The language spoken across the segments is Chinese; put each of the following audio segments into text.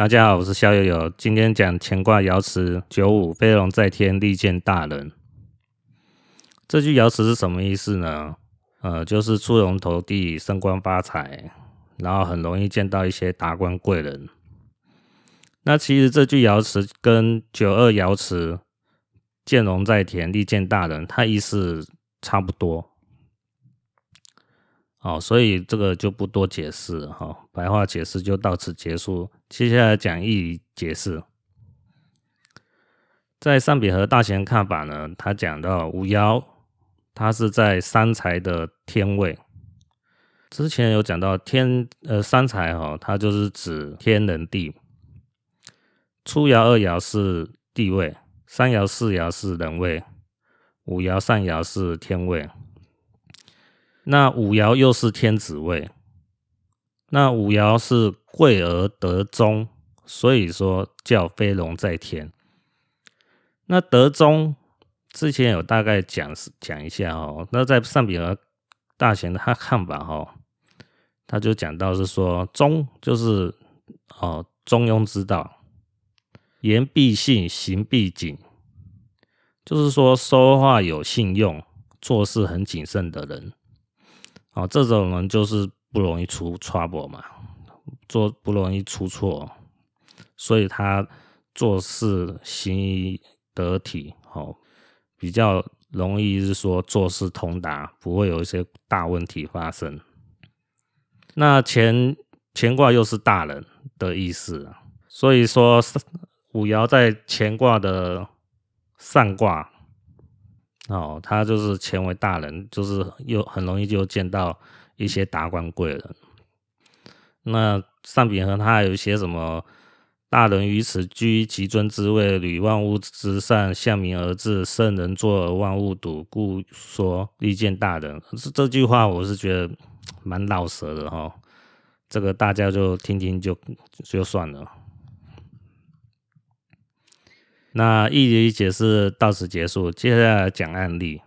大家好，我是肖友友，今天讲乾卦爻辞九五，飞龙在天，利见大人。这句爻辞是什么意思呢？呃，就是出人头地，升官发财，然后很容易见到一些达官贵人。那其实这句爻辞跟九二爻辞见龙在田，利见大人，它意思差不多。好，所以这个就不多解释了哈，白话解释就到此结束。接下来讲义理解释，在上笔和大贤看法呢，他讲到五爻，它是在三才的天位。之前有讲到天呃三才哈，它就是指天人地。初爻二爻是地位，三爻四爻是人位，五爻上爻是天位。那五爻又是天子位，那五爻是贵而得中，所以说叫飞龙在天。那德中之前有大概讲讲一下哦，那在上匾额大贤的他看法哈，他就讲到是说中就是哦中庸之道，言必信，行必谨，就是说说话有信用，做事很谨慎的人。哦，这种人就是不容易出 trouble 嘛，做不容易出错，所以他做事行医得体，哦，比较容易是说做事通达，不会有一些大问题发生。那乾乾卦又是大人的意思，所以说五爻在乾卦的上卦。哦，他就是前为大人，就是又很容易就见到一些达官贵人。那上匾额他有一些什么大人于此居其尊之位，履万物之上，向民而治，圣人坐而万物睹，故说利见大人。这这句话我是觉得蛮老舌的哈，这个大家就听听就就算了。那义理解释到此结束，接下来讲案例。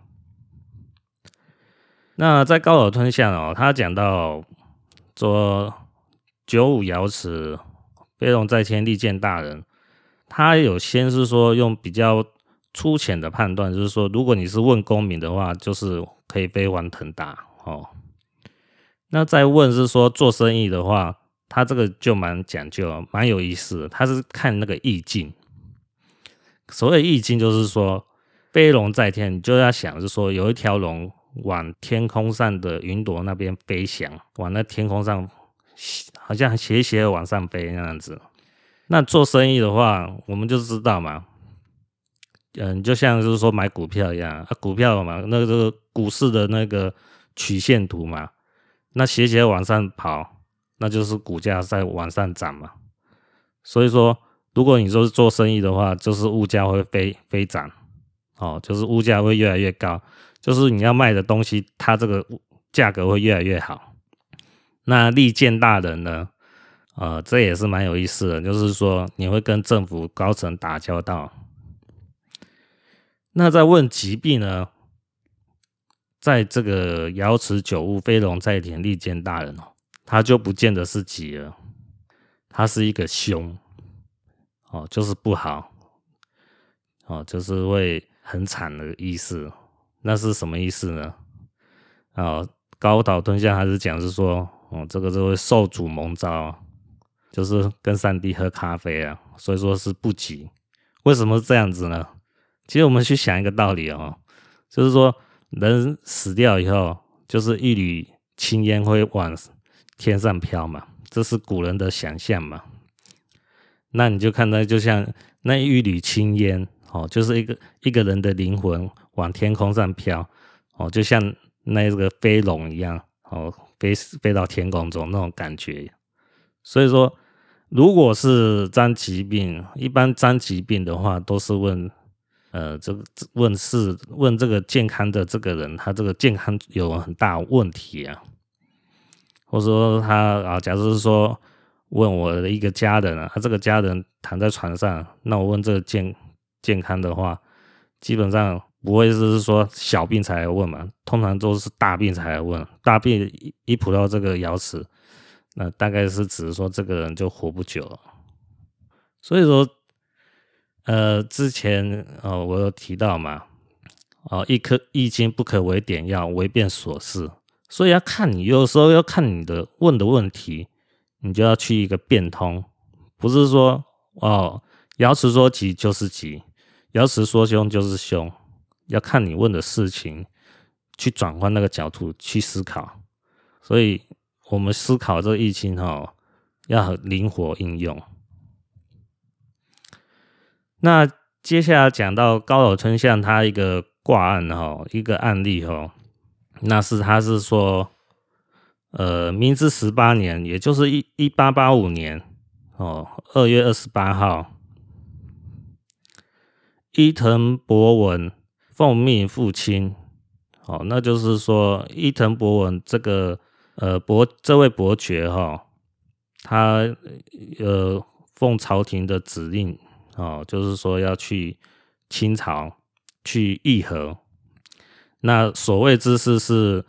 那在高尔吞象哦，他讲到说九五爻辞，飞龙在天，利见大人。他有先是说用比较粗浅的判断，就是说如果你是问功名的话，就是可以飞黄腾达哦。那再问是说做生意的话，他这个就蛮讲究，蛮有意思的。他是看那个意境。所谓易经，就是说飞龙在天，你就要想，是说有一条龙往天空上的云朵那边飞翔，往那天空上好像斜斜的往上飞那样子。那做生意的话，我们就知道嘛，嗯，就像就是说买股票一样，啊，股票嘛，那个股市的那个曲线图嘛，那斜斜往上跑，那就是股价在往上涨嘛。所以说。如果你说是做生意的话，就是物价会飞飞涨，哦，就是物价会越来越高，就是你要卖的东西，它这个价格会越来越好。那利见大人呢？呃，这也是蛮有意思的，就是说你会跟政府高层打交道。那在问疾病呢？在这个瑶池九五，飞龙在田，利见大人哦，他就不见得是吉了，他是一个凶。哦，就是不好，哦，就是会很惨的意思。那是什么意思呢？哦，高岛吞象还是讲是说，哦，这个就会受主蒙召，就是跟上帝喝咖啡啊，所以说是不吉。为什么是这样子呢？其实我们去想一个道理哦，就是说人死掉以后，就是一缕青烟会往天上飘嘛，这是古人的想象嘛。那你就看到，就像那一缕青烟，哦，就是一个一个人的灵魂往天空上飘，哦，就像那个飞龙一样，哦，飞飞到天空中那种感觉。所以说，如果是占吉病，一般占吉病的话，都是问，呃，这个问事问这个健康的这个人，他这个健康有很大问题啊，或者说他啊，假设说。问我的一个家人啊，他这个家人躺在床上，那我问这个健健康的话，基本上不会是说小病才来问嘛，通常都是大病才来问。大病一一卜到这个瑶池，那大概是指说这个人就活不久了。所以说，呃，之前哦，我有提到嘛，哦，一颗易经不可为点要，为变所事。所以要看你，有时候要看你的问的问题，你就要去一个变通，不是说哦，爻辞说吉就是吉，爻辞说凶就是凶，要看你问的事情，去转换那个角度去思考。所以我们思考这个易经哈，要很灵活应用。那接下来讲到高岛春象他一个挂案哈，一个案例哈，那是他是说，呃，明治十八年，也就是一一八八五年哦，二月二十八号，伊藤博文奉命赴清，哦，那就是说伊藤博文这个呃伯这位伯爵哈，他呃奉朝廷的指令。哦，就是说要去清朝去议和，那所谓之事是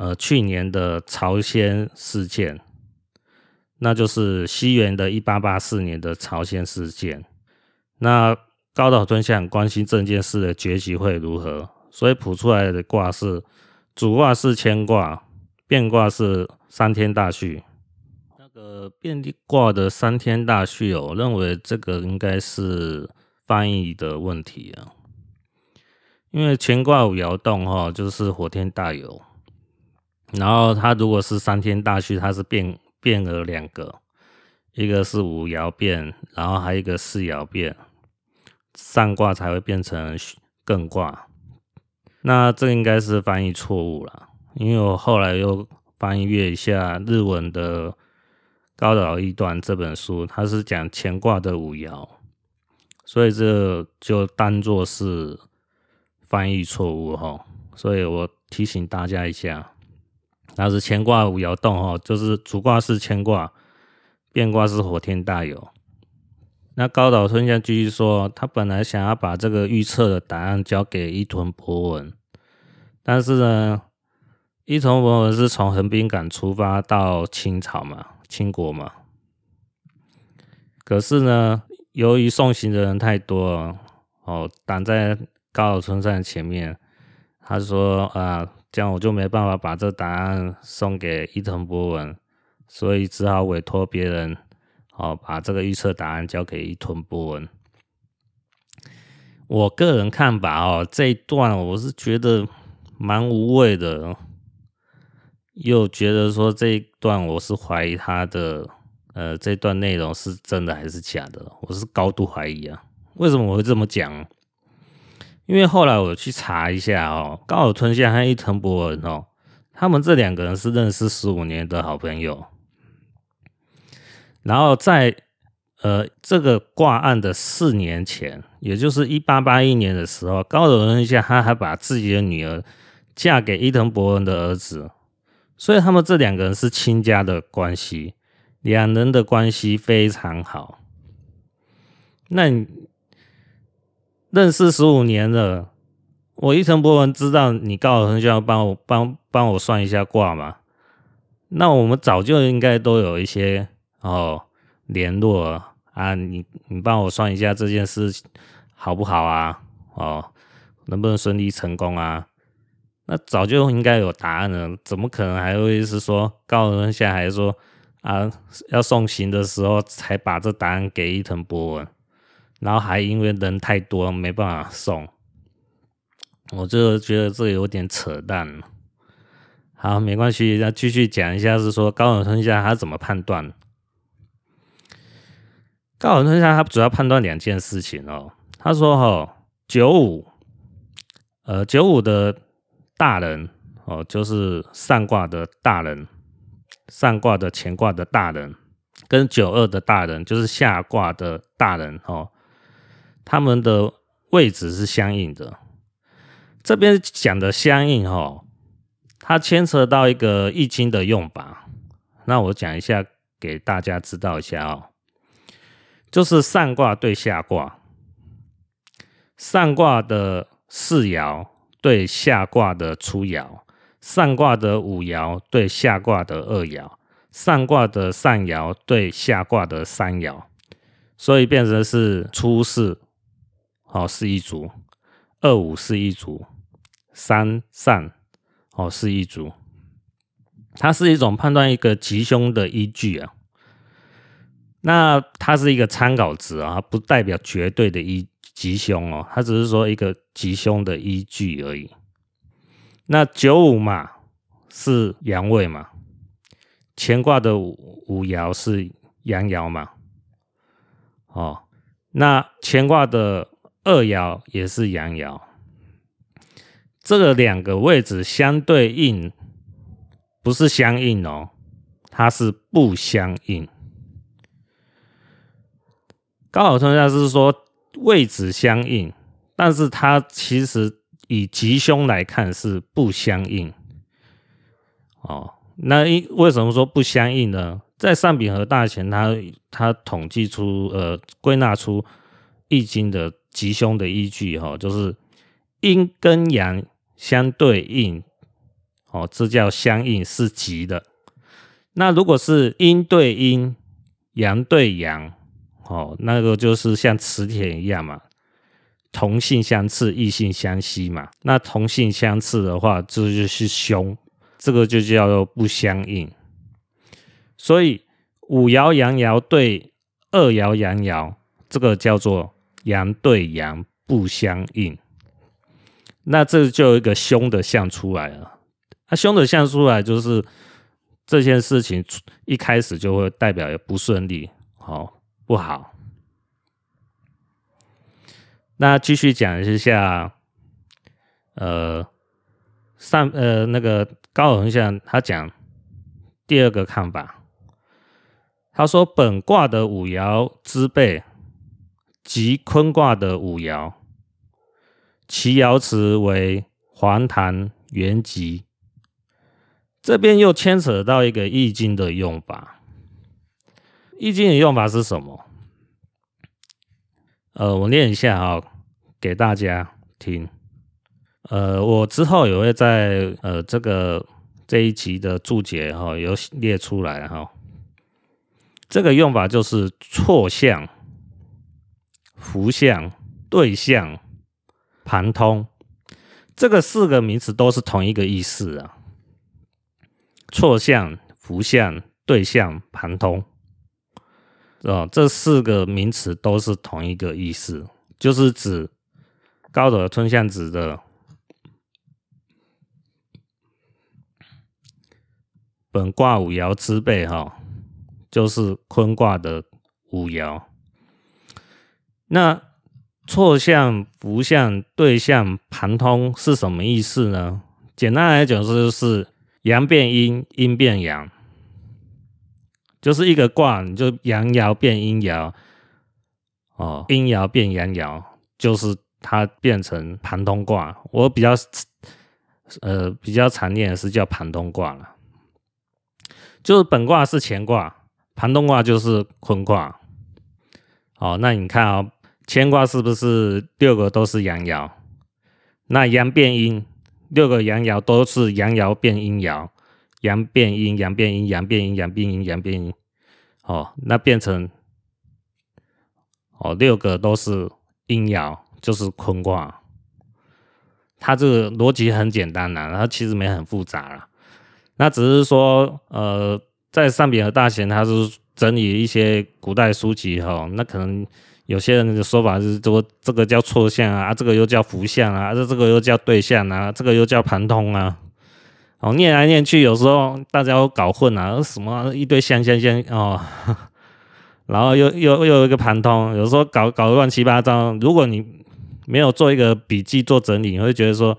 呃去年的朝鲜事件，那就是西元的一八八四年的朝鲜事件。那高岛尊象关心这件事的结局会如何？所以卜出来的卦是主卦是乾卦，变卦是三天大序。呃，变卦的三天大序，我认为这个应该是翻译的问题啊，因为乾卦五爻动哈，就是火天大有，然后它如果是三天大序，它是变变了两个，一个是五爻变，然后还有一个四爻变，上卦才会变成艮卦，那这应该是翻译错误了，因为我后来又翻阅一下日文的。高岛易断这本书，它是讲乾卦的五爻，所以这就当做是翻译错误哈。所以我提醒大家一下，那是乾卦五爻动哈，就是主卦是乾卦，变卦是火天大有。那高岛春象继续说，他本来想要把这个预测的答案交给伊藤博文，但是呢，伊藤博文是从横滨港出发到清朝嘛。清国嘛，可是呢，由于送行的人太多，哦，挡在高岛春象前面。他说啊，这样我就没办法把这答案送给伊藤博文，所以只好委托别人，哦，把这个预测答案交给伊藤博文。我个人看法哦，这一段我是觉得蛮无谓的。又觉得说这一段我是怀疑他的，呃，这段内容是真的还是假的？我是高度怀疑啊！为什么我会这么讲？因为后来我去查一下哦，高尔春象和伊藤博文哦，他们这两个人是认识十五年的好朋友。然后在呃这个挂案的四年前，也就是一八八一年的时候，高尔春象他还把自己的女儿嫁给伊藤博文的儿子。所以他们这两个人是亲家的关系，两人的关系非常好。那认识十五年了，我伊藤博文知道你高岛春象要帮我帮帮我算一下卦嘛？那我们早就应该都有一些哦联络啊，你你帮我算一下这件事好不好啊？哦，能不能顺利成功啊？那早就应该有答案了，怎么可能还会是说高岛春象还说啊要送行的时候才把这答案给伊藤博文，然后还因为人太多没办法送，我就觉得这有点扯淡。好，没关系，那继续讲一下是说高岛春下他怎么判断？高岛春下他主要判断两件事情哦，他说哈九五，呃九五的。大人哦，就是上卦的大人，上卦的乾卦的大人，跟九二的大人，就是下卦的大人哦，他们的位置是相应的。这边讲的相应哦，它牵扯到一个易经的用法。那我讲一下给大家知道一下哦，就是上卦对下卦，上卦的四爻。对下卦的初爻，上卦的五爻对下卦的二爻，上卦的上爻对下卦的三爻。所以变成是初四，哦是一组，二五是一组，三善，哦是一组。它是一种判断一个吉凶的依据啊。那它是一个参考值啊，不代表绝对的依吉凶哦，它只是说一个吉凶的依据而已。那九五嘛是阳位嘛，乾卦的五五爻是阳爻嘛，哦，那乾卦的二爻也是阳爻，这个两个位置相对应，不是相应哦，它是不相应。高考通下是说位置相应，但是它其实以吉凶来看是不相应。哦，那因为什么说不相应呢？在上丙和大干，它它统计出呃归纳出易经的吉凶的依据哈、哦，就是阴跟阳相对应，哦，这叫相应是吉的。那如果是阴对阴，阳对阳。哦，那个就是像磁铁一样嘛，同性相斥，异性相吸嘛。那同性相斥的话，这就是凶，这个就叫做不相应。所以五爻阳爻对二爻阳爻，这个叫做阳对阳不相应。那这就有一个凶的象出来了。那凶的象出来，就是这件事情一开始就会代表不顺利。好。不好，那继续讲一下，呃，上呃那个高恒像他讲第二个看法，他说本卦的五爻之辈即坤卦的五爻，其爻辞为黄潭元吉，这边又牵扯到一个易经的用法。易经的用法是什么？呃，我念一下哈，给大家听。呃，我之后也会在呃这个这一集的注解哈，有列出来哈。这个用法就是错象、福相、对象、盘通，这个四个名词都是同一个意思啊。错相、福相、对象、盘通。哦，这四个名词都是同一个意思，就是指高德春相子的本卦五爻之背哈，就是坤卦的五爻。那错象、符象、对象、盘通是什么意思呢？简单来讲，就是阳变阴，阴变阳。就是一个卦，你就阳爻变阴爻，哦，阴爻变阳爻，就是它变成盘通卦。我比较呃比较常念的是叫盘通卦了，就是本卦是乾卦，盘通卦就是坤卦。哦，那你看啊、哦，乾卦是不是六个都是阳爻？那阳变阴，六个阳爻都是阳爻变阴爻。阳变阴，阳变阴，阳变阴，阳变阴，阳变阴，哦，那变成哦，六个都是阴爻，就是坤卦。它这个逻辑很简单呐，它其实没很复杂啦。那只是说，呃，在上边和大贤，他是整理一些古代书籍哈、哦，那可能有些人的说法是说，这个叫错象啊，这个又叫浮象啊，这这个又叫对象啊，这个又叫盘通啊。哦，念来念去，有时候大家都搞混了，什么一堆相相相哦，然后又又又有一个盘通，有时候搞搞乱七八糟。如果你没有做一个笔记做整理，你会觉得说，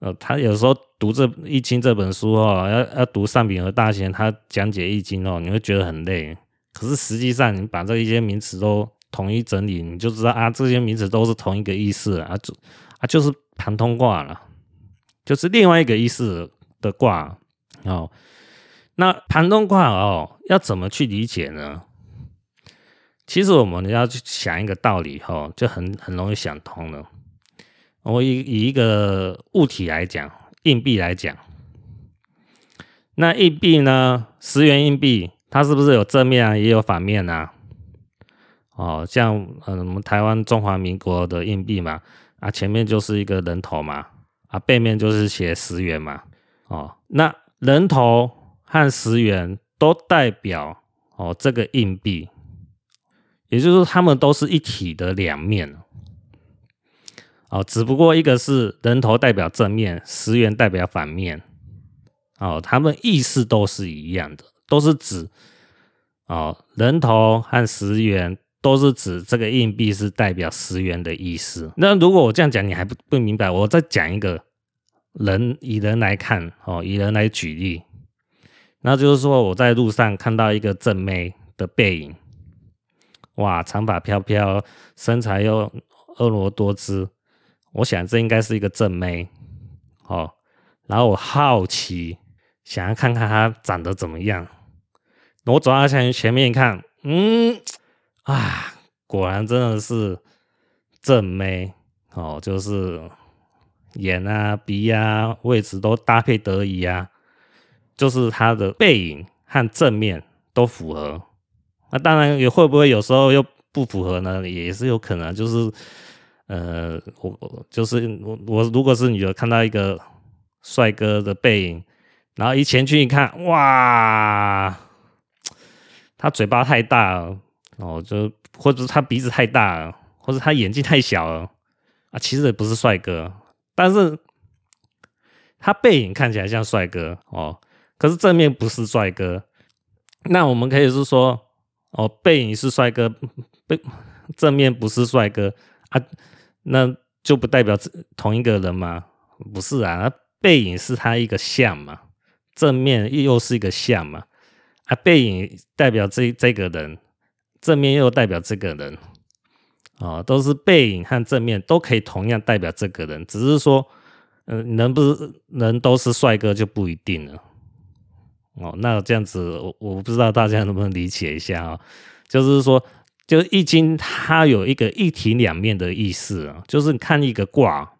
呃，他有时候读这《易经》这本书哦，要要读上品和大贤，他讲解《易经》哦，你会觉得很累。可是实际上，你把这一些名词都统一整理，你就知道啊，这些名词都是同一个意思啊，就啊就是盘通卦了，就是另外一个意思。的卦哦，那盘通卦哦，要怎么去理解呢？其实我们要去想一个道理哈、哦，就很很容易想通了。我以以一个物体来讲，硬币来讲，那硬币呢，十元硬币，它是不是有正面啊，也有反面啊？哦，像嗯，我们台湾中华民国的硬币嘛，啊，前面就是一个人头嘛，啊，背面就是写十元嘛，哦，那人头和十元都代表哦这个硬币，也就是说，他们都是一体的两面，哦，只不过一个是人头代表正面，十元代表反面，哦，他们意思都是一样的，都是指哦人头和十元。都是指这个硬币是代表十元的意思。那如果我这样讲你还不不明白，我再讲一个人，以人来看哦，以人来举例，那就是说我在路上看到一个正妹的背影，哇，长发飘飘，身材又婀娜多姿，我想这应该是一个正妹哦。然后我好奇，想要看看她长得怎么样。我走到前前面一看，嗯。啊，果然真的是正妹哦，就是眼啊、鼻啊位置都搭配得宜啊，就是她的背影和正面都符合。那当然也会不会有时候又不符合呢？也是有可能，就是呃，我就是我我如果是女的看到一个帅哥的背影，然后一前去一看，哇，他嘴巴太大了。哦，就或者是他鼻子太大了，或者他眼睛太小了啊，其实也不是帅哥，但是他背影看起来像帅哥哦，可是正面不是帅哥。那我们可以是说，哦，背影是帅哥，背正面不是帅哥啊，那就不代表同一个人吗？不是啊，背影是他一个像嘛，正面又是一个像嘛，啊，背影代表这这个人。正面又代表这个人，啊、哦，都是背影和正面都可以同样代表这个人，只是说，嗯、能不是能都是帅哥就不一定了。哦，那这样子，我我不知道大家能不能理解一下啊、哦？就是说，就易经它有一个一体两面的意思啊，就是看一个卦，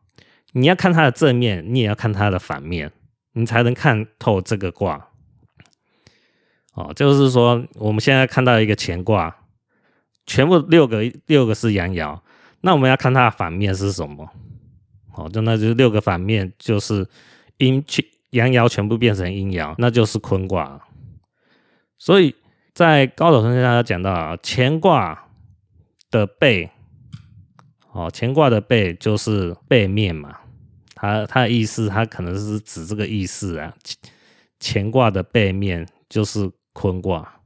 你要看它的正面，你也要看它的反面，你才能看透这个卦。哦，就是说，我们现在看到一个乾卦。全部六个六个是阳爻，那我们要看它的反面是什么？好，就那就是六个反面就是阴去阳爻全部变成阴爻，那就是坤卦。所以在高岛先生他讲到啊，乾卦的背，哦，乾卦的背就是背面嘛，他他的意思他可能是指这个意思啊，乾卦的背面就是坤卦。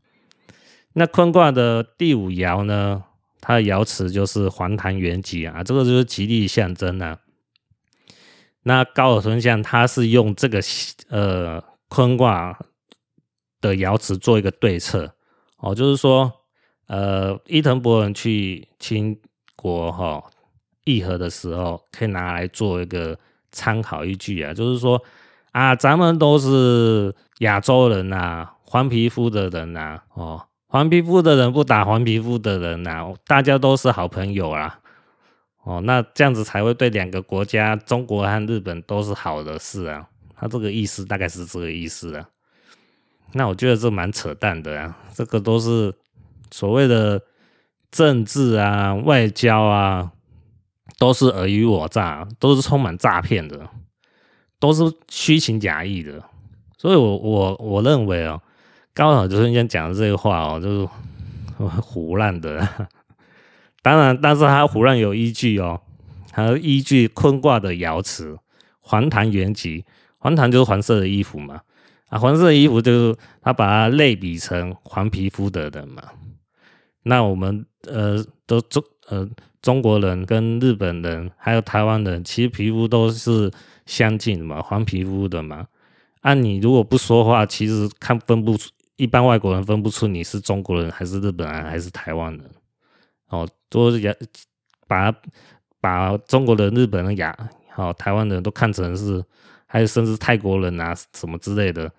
那坤卦的第五爻呢？它的爻辞就是环坛元吉啊，这个就是吉利象征啊。那高尔吞象他是用这个呃坤卦的爻辞做一个对策哦，就是说呃伊藤博文去清国哈议和的时候，可以拿来做一个参考依据啊，就是说啊，咱们都是亚洲人呐、黄皮肤的人呐、哦。黄皮肤的人不打黄皮肤的人呐、啊，大家都是好朋友啊。哦，那这样子才会对两个国家，中国和日本都是好的事啊。他这个意思大概是这个意思啊。那我觉得这蛮扯淡的啊，这个都是所谓的政治啊、外交啊，都是尔虞我诈，都是充满诈骗的，都是虚情假意的。所以我我我认为哦。刚好就是人家讲的这个话哦，就是胡烂的。当然，但是他胡烂有依据哦，他依据坤卦的爻辞，黄檀原籍，黄檀就是黄色的衣服嘛，啊，黄色的衣服就是他把它类比成黄皮肤的人嘛。那我们呃，都中呃中国人跟日本人还有台湾人，其实皮肤都是相近的嘛，黄皮肤的嘛。按、啊、你如果不说话，其实看分不出。一般外国人分不出你是中国人还是日本人还是台湾人，哦，都是把把中国人、日本人、亚好台湾人都看成是，还有甚至泰国人啊什么之类的，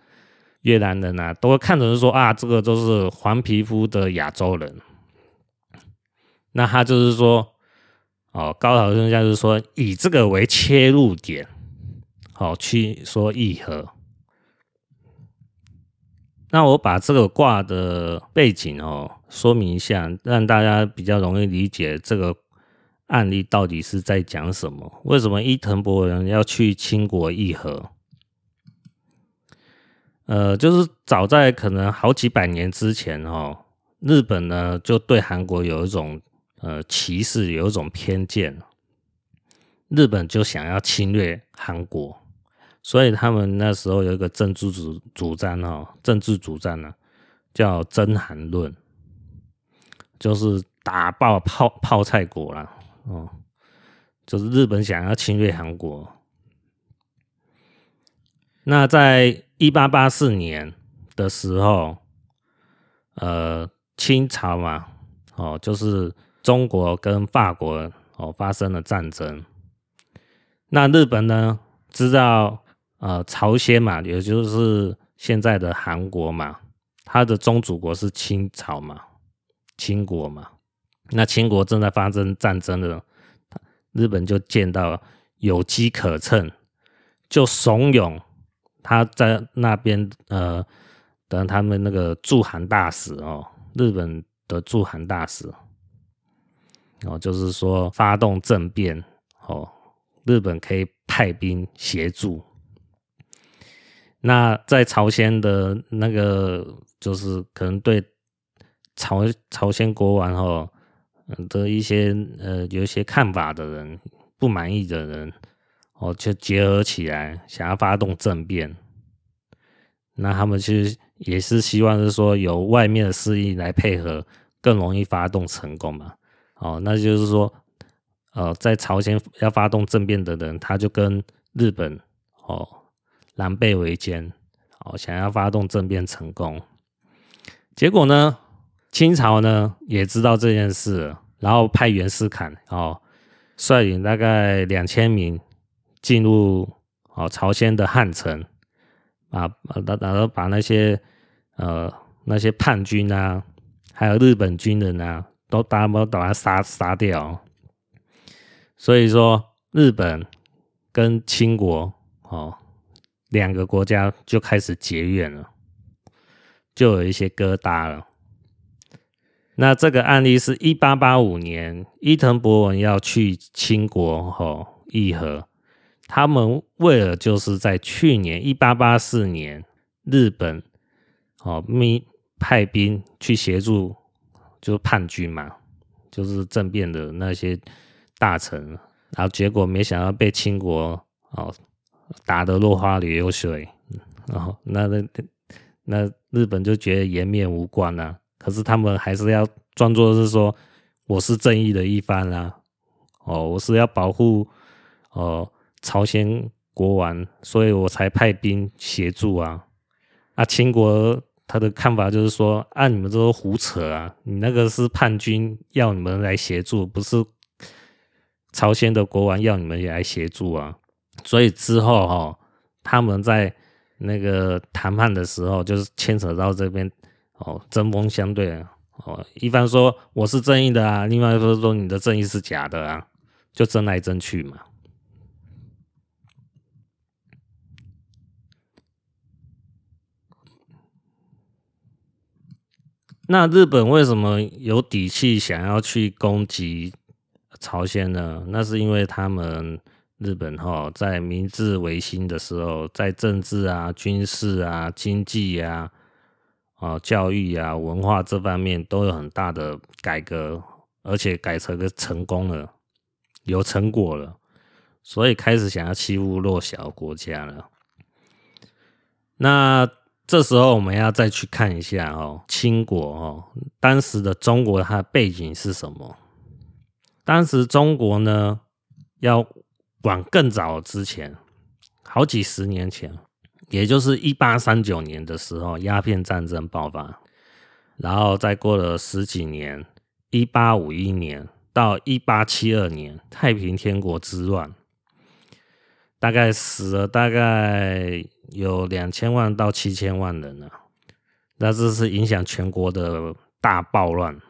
越南人啊，都会看成是说啊，这个都是黄皮肤的亚洲人。那他就是说，哦，高岛先生就是说，以这个为切入点，好去说议和。那我把这个卦的背景哦说明一下，让大家比较容易理解这个案例到底是在讲什么。为什么伊藤博文要去清国议和？呃，就是早在可能好几百年之前哦，日本呢就对韩国有一种呃歧视，有一种偏见。日本就想要侵略韩国，所以他们那时候有一个政治主主张哦，政治主张呢叫征韩论，就是打爆泡泡菜国啦哦，就是日本想要侵略韩国。那在一八八四年的时候，呃，清朝嘛，哦，就是中国跟法国哦发生了战争。那日本呢，知道呃朝鲜嘛，也就是现在的韩国嘛，它的宗主国是清朝嘛，清国嘛。那清国正在发生战争的，日本就见到有机可乘，就怂恿。他在那边呃，等他们那个驻韩大使哦，日本的驻韩大使哦，就是说发动政变哦，日本可以派兵协助。那在朝鲜的那个，就是可能对朝朝鲜国王哦的一些呃有一些看法的人，不满意的人。哦，就结合起来，想要发动政变。那他们其实也是希望是说，有外面的势力来配合，更容易发动成功嘛。哦，那就是说，呃，在朝鲜要发动政变的人，他就跟日本哦狼狈为奸，哦，想要发动政变成功。结果呢，清朝呢也知道这件事，然后派袁世凯哦率领大概两千名。进入哦朝鲜的汉城，啊，然然后把那些呃那些叛军啊，还有日本军人啊，都大部把他杀杀掉。所以说，日本跟清国哦两个国家就开始结怨了，就有一些疙瘩了。那这个案例是一八八五年，伊藤博文要去清国哦议和。他们为了就是在去年一八八四年，日本哦命派兵去协助，就是叛军嘛，就是政变的那些大臣，然后结果没想到被清国哦打得落花流水，然后那那那日本就觉得颜面无关了，啊，可是他们还是要装作是说我是正义的一方啦，啊，哦，我是要保护哦。朝鲜国王，所以我才派兵协助啊！啊，清国他的看法就是说，啊，你们这都胡扯啊！你那个是叛军要你们来协助，不是朝鲜的国王要你们来协助啊！所以之后哈，他们在那个谈判的时候，就是牵扯到这边哦，针锋相对哦，一方说我是正义的啊，另外一方说你的正义是假的啊，就争来争去嘛。那日本为什么有底气想要去攻击朝鲜呢？那是因为他们日本哈在明治维新的时候，在政治啊、军事啊、经济啊、啊教育啊、文化这方面都有很大的改革，而且改成个成功了，有成果了，所以开始想要欺负弱小国家了。那。这时候我们要再去看一下哦，清国哦，当时的中国它的背景是什么？当时中国呢，要往更早之前，好几十年前，也就是一八三九年的时候，鸦片战争爆发，然后再过了十几年，一八五一年到一八七二年，太平天国之乱。大概死了大概有两千万到七千万人了，那这是影响全国的大暴乱。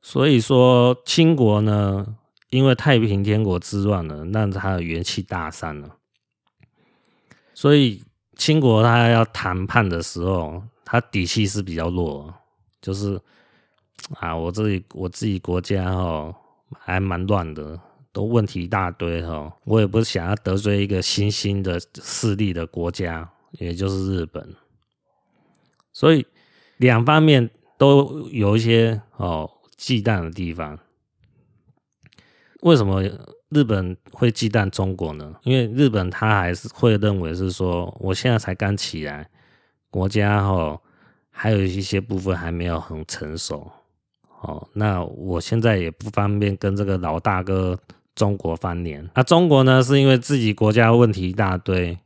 所以说，清国呢，因为太平天国之乱呢，让他的元气大伤了。所以清国他要谈判的时候，他底气是比较弱，就是啊，我这里我自己国家哈还蛮乱的，都问题一大堆哈，我也不是想要得罪一个新兴的势力的国家，也就是日本，所以两方面都有一些哦忌惮的地方。为什么？日本会忌惮中国呢？因为日本他还是会认为是说，我现在才刚起来，国家哈还有一些部分还没有很成熟，哦，那我现在也不方便跟这个老大哥中国翻脸。那中国呢，是因为自己国家问题一大堆，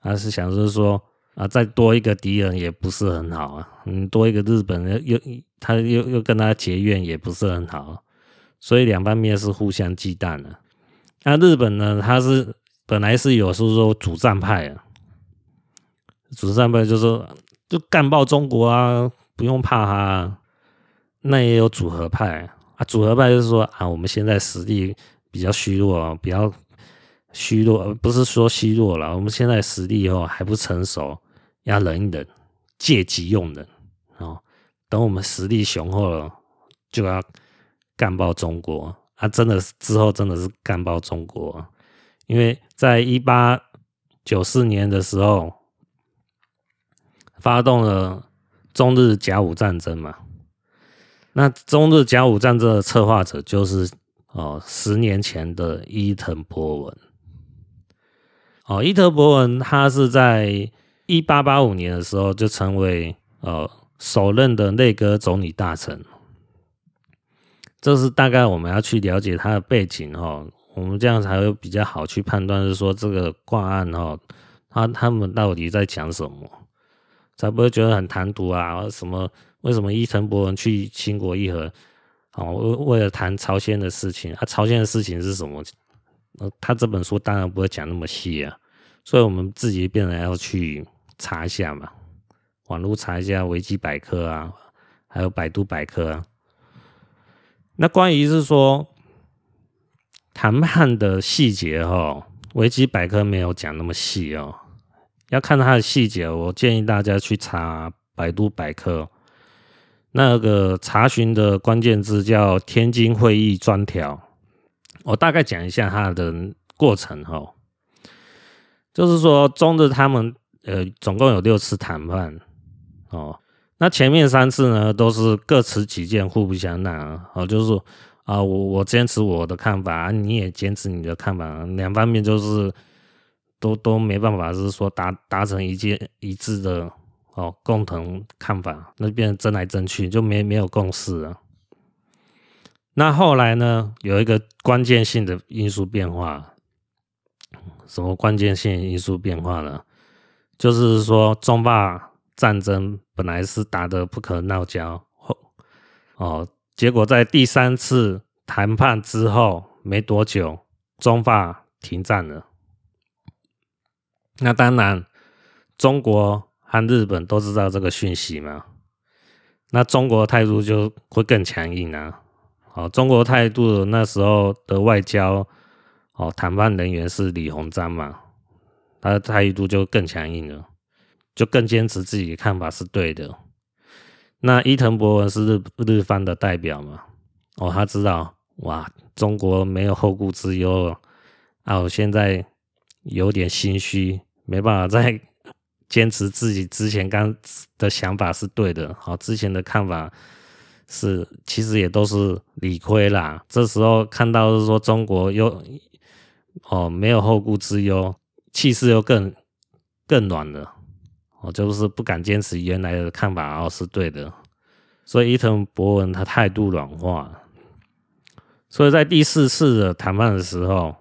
还是想就是说啊，再多一个敌人也不是很好啊，嗯，多一个日本人又他又又跟他结怨也不是很好。所以两方面是互相忌惮的。那日本呢？他是本来是有是说主战派啊，主战派就是说就干爆中国啊，不用怕他。那也有组合派啊，组合派就是说啊，我们现在实力比较虚弱，比较虚弱，不是说虚弱了，我们现在实力哦还不成熟，要忍一忍，借机用人哦。等我们实力雄厚了，就要。干爆中国啊！真的是之后真的是干爆中国，因为在一八九四年的时候，发动了中日甲午战争嘛。那中日甲午战争的策划者就是哦，十年前的伊藤博文。哦，伊藤博文他是在一八八五年的时候就成为呃首任的内阁总理大臣。这是大概我们要去了解他的背景哈，我们这样才会比较好去判断，是说这个挂案哈，他他们到底在讲什么，才不会觉得很唐突啊？什么？为什么伊藤博文去清国议和？哦，为为了谈朝鲜的事情啊？朝鲜的事情是什么？他这本书当然不会讲那么细啊，所以我们自己变成要去查一下嘛，网络查一下维基百科啊，还有百度百科啊。那关于是说谈判的细节哈，维基百科没有讲那么细哦。要看它的细节，我建议大家去查百度百科。那个查询的关键字叫“天津会议专条”。我大概讲一下它的过程哈，就是说中日他们呃总共有六次谈判哦。那前面三次呢，都是各持己见，互不相让啊！哦，就是说啊，我我坚持我的看法，你也坚持你的看法，两方面就是都都没办法，是说达达成一件一致的哦共同看法，那变争来争去，就没没有共识啊。那后来呢，有一个关键性的因素变化，什么关键性因素变化呢？就是说中霸。战争本来是打得不可闹交，后哦，结果在第三次谈判之后没多久，中法停战了。那当然，中国和日本都知道这个讯息嘛，那中国态度就会更强硬啊。哦，中国态度那时候的外交哦谈判人员是李鸿章嘛，他的态度就更强硬了。就更坚持自己的看法是对的。那伊藤博文是日日方的代表嘛？哦，他知道哇，中国没有后顾之忧啊！我现在有点心虚，没办法再 坚持自己之前刚的想法是对的。好，之前的看法是其实也都是理亏啦。这时候看到是说中国又哦没有后顾之忧，气势又更更暖了。我就是不敢坚持原来的看法，哦，是对的，所以伊藤博文他态度软化，所以在第四次的谈判的时候，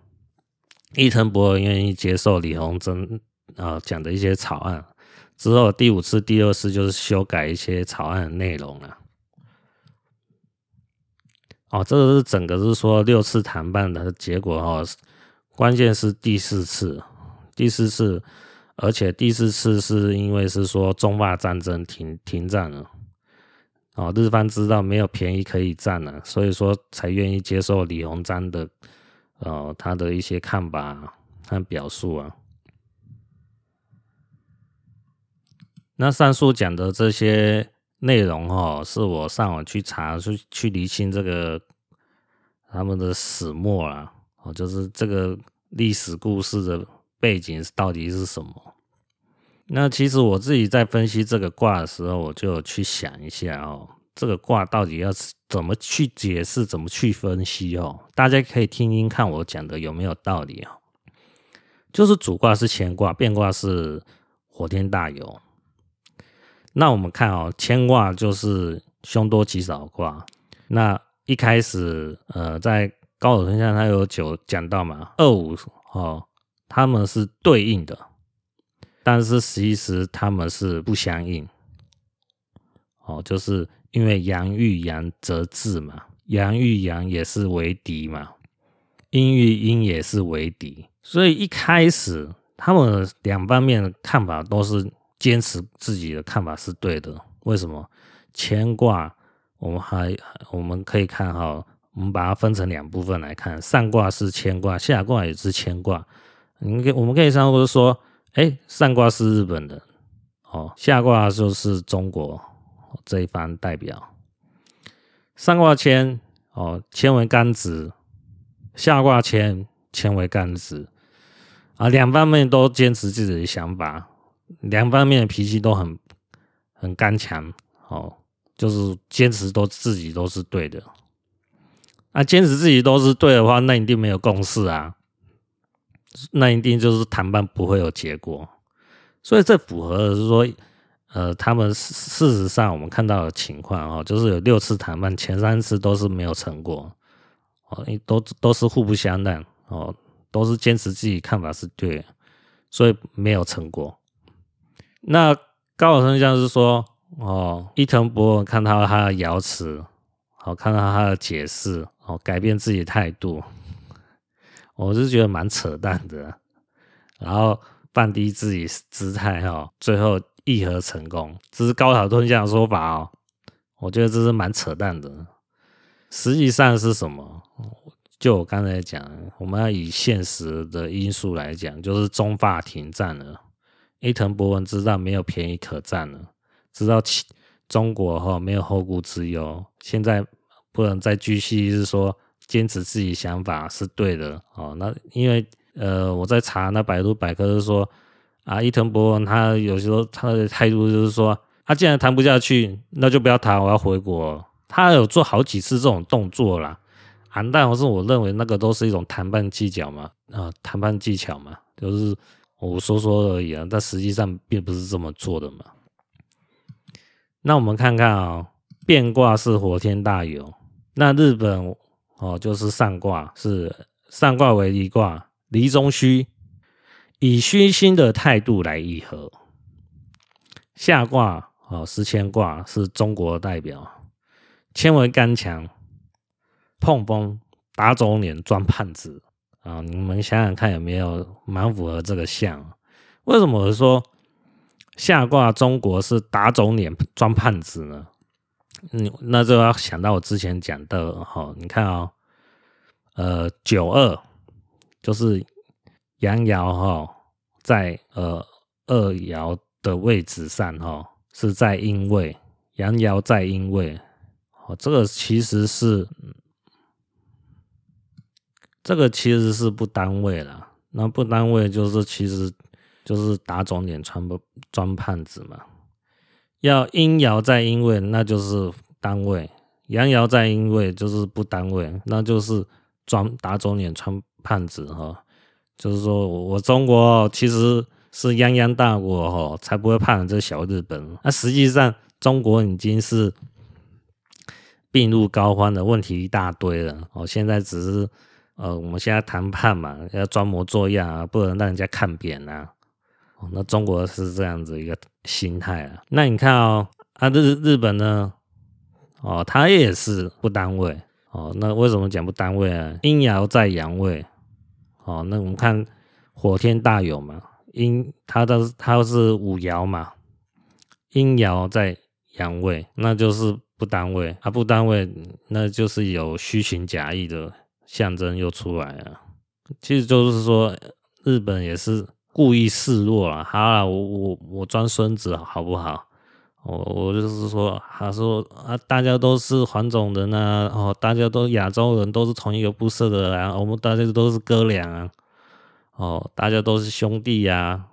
伊藤博文愿意接受李鸿章啊讲的一些草案，之后第五次、第六次就是修改一些草案的内容了。哦，这个是整个是说六次谈判的结果哦，关键是第四次，第四次。而且第四次是因为是说中法战争停停战了，哦，日方知道没有便宜可以占了，所以说才愿意接受李鸿章的，呃，他的一些看法和表述啊。那上述讲的这些内容哦，是我上网去查去去厘清这个他们的始末啊，哦，就是这个历史故事的背景到底是什么？那其实我自己在分析这个卦的时候，我就去想一下哦，这个卦到底要怎么去解释，怎么去分析哦？大家可以听听看我讲的有没有道理哦。就是主卦是乾卦，变卦是火天大有。那我们看哦，乾卦就是凶多吉少卦。那一开始，呃，在高手天下他有九讲到嘛，二五哦，他们是对应的。但是其实他们是不相应，哦，就是因为阳遇阳则至嘛，阳遇阳也是为敌嘛，阴遇阴也是为敌，所以一开始他们两方面的看法都是坚持自己的看法是对的。为什么？乾卦我们还我们可以看哈，我们把它分成两部分来看，上卦是乾卦，下卦也是乾卦。你可我们可以上或说。哎，上卦是日本的，哦，下卦就是中国这一方代表。上卦签，哦，签为刚直；下卦签签为刚直。啊，两方面都坚持自己的想法，两方面的脾气都很很刚强，哦，就是坚持都自己都是对的。那坚持自己都是对的话，那一定没有共识啊。那一定就是谈判不会有结果，所以这符合的是说，呃，他们事实上我们看到的情况哦，就是有六次谈判，前三次都是没有成果，哦，都都是互不相让，哦，都是坚持自己看法是对，所以没有成果。那高老师像是说，哦，伊藤博文看到他的瑶池，好，看到他的解释，哦，改变自己态度。我是觉得蛮扯淡的，然后放低自己姿态哈，最后议和成功，这是高岛吞象的说法哦。我觉得这是蛮扯淡的。实际上是什么？就我刚才讲，我们要以现实的因素来讲，就是中法停战了。伊藤博文知道没有便宜可占了，知道中国哈没有后顾之忧，现在不能再继续是说。坚持自己想法是对的哦。那因为呃，我在查那百度百科是说啊，伊藤博文他有时候他的态度就是说，他、既然谈不下去，那就不要谈，我要回国。他有做好几次这种动作啦。啊，但是我认为那个都是一种谈判技巧嘛，啊，谈判技巧嘛，就是我说说而已啊。但实际上并不是这么做的嘛。那我们看看啊、哦，变卦是火天大有，那日本。哦，就是上卦是上卦为离卦，离中虚，以虚心的态度来议和。下卦哦，是谦卦，是中国代表，千为刚强，碰风打肿脸装胖子啊！你们想想看，有没有蛮符合这个象？为什么说下卦中国是打肿脸装胖子呢？嗯，那就要想到我之前讲的哈，你看、哦，呃，九二就是阳爻哈，在呃二爻的位置上哈，是在阴位，阳爻在阴位，哦，这个其实是这个其实是不单位了，那不单位就是其实就是打肿脸穿不装胖子嘛。要阴爻在阴位，那就是单位；阳爻在阴位，就是不单位，那就是装打肿脸充胖子哈。就是说我中国其实是泱泱大国哈，才不会怕这小日本。那实际上中国已经是病入膏肓的问题一大堆了。哦，现在只是呃，我们现在谈判嘛，要装模作样啊，不能让人家看扁啊。那中国是这样子一个心态啊。那你看哦，啊日日本呢？哦，它也是不单位。哦，那为什么讲不单位啊？阴爻在阳位。哦，那我们看火天大有嘛，阴它的它是五爻嘛，阴爻在阳位，那就是不单位。啊，不单位，那就是有虚情假意的象征又出来了。其实就是说，日本也是。故意示弱了。好了，我我我装孙子好不好？我我就是说，他说啊，大家都是黄种人啊，哦，大家都亚洲人，都是同一个肤色的啊，我们大家都是哥俩啊，哦，大家都是兄弟呀、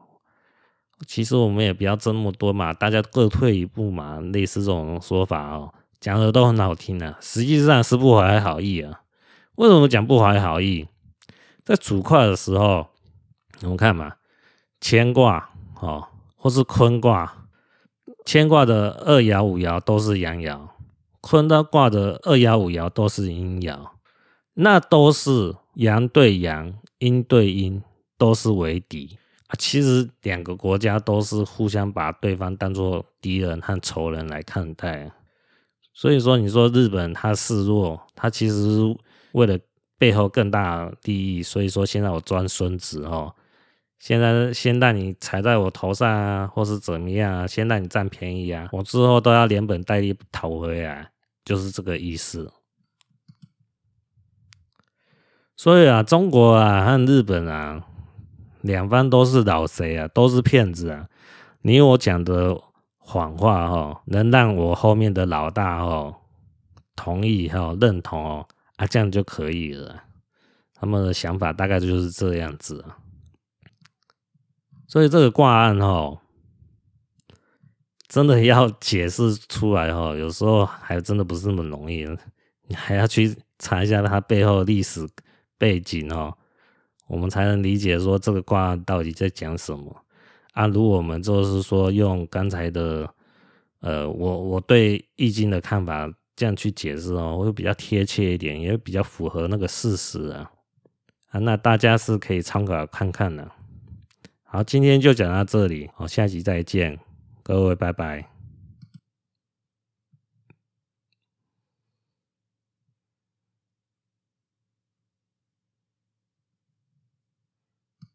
其实我们也不要争那么多嘛，大家各退一步嘛，类似这种说法哦，讲的都很好听啊，实际上是不怀好意啊。为什么讲不怀好意？在主卦的时候，我们看嘛，乾卦哦，或是坤卦，乾卦的二爻五爻都是阳爻，坤的卦的二爻五爻都是阴爻，那都是阳对阳，阴对阴，都是为敌啊。其实两个国家都是互相把对方当做敌人和仇人来看待，所以说你说日本他示弱，他其实为了。背后更大利益，所以说现在我装孙子哦，现在先让你踩在我头上啊，或是怎么样啊，先让你占便宜啊，我之后都要连本带利讨回来，就是这个意思。所以啊，中国啊和日本啊，两方都是老贼啊，都是骗子啊。你我讲的谎话哦，能让我后面的老大哦同意哈认同哦。啊，这样就可以了。他们的想法大概就是这样子啊。所以这个卦案哦，真的要解释出来哦，有时候还真的不是那么容易。你还要去查一下它背后历史背景哦，我们才能理解说这个卦案到底在讲什么。啊，如果我们就是说用刚才的，呃，我我对易经的看法。这样去解释哦，会比较贴切一点，也比较符合那个事实啊。啊，那大家是可以参考看看的。好，今天就讲到这里，好，下集再见，各位拜拜。